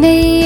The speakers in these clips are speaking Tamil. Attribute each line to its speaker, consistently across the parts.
Speaker 1: me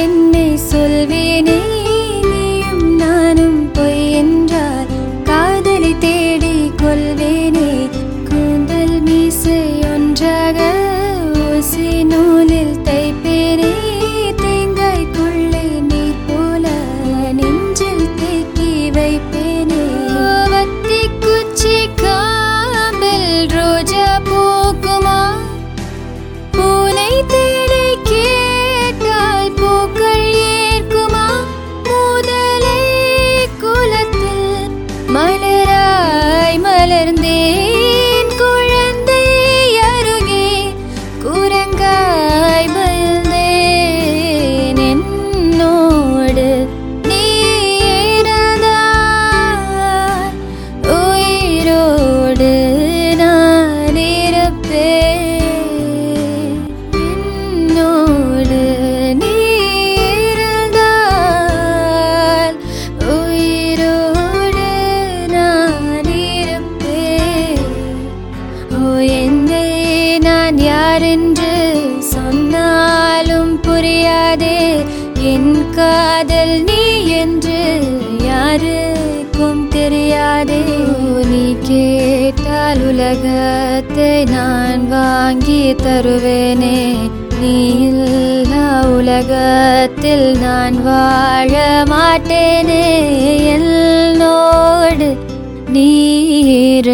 Speaker 1: யார் என்று சொன்னாலும் புரியாதே. என் காதல் நீ என்று யாருக்கும் தெரியாதே. நீ கேட்டால் உலகத்தை நான் வாங்கி தருவேனே. நீ இல்லா உலகத்தில் நான் வாழ மாட்டேனே. என்னோடு நீர்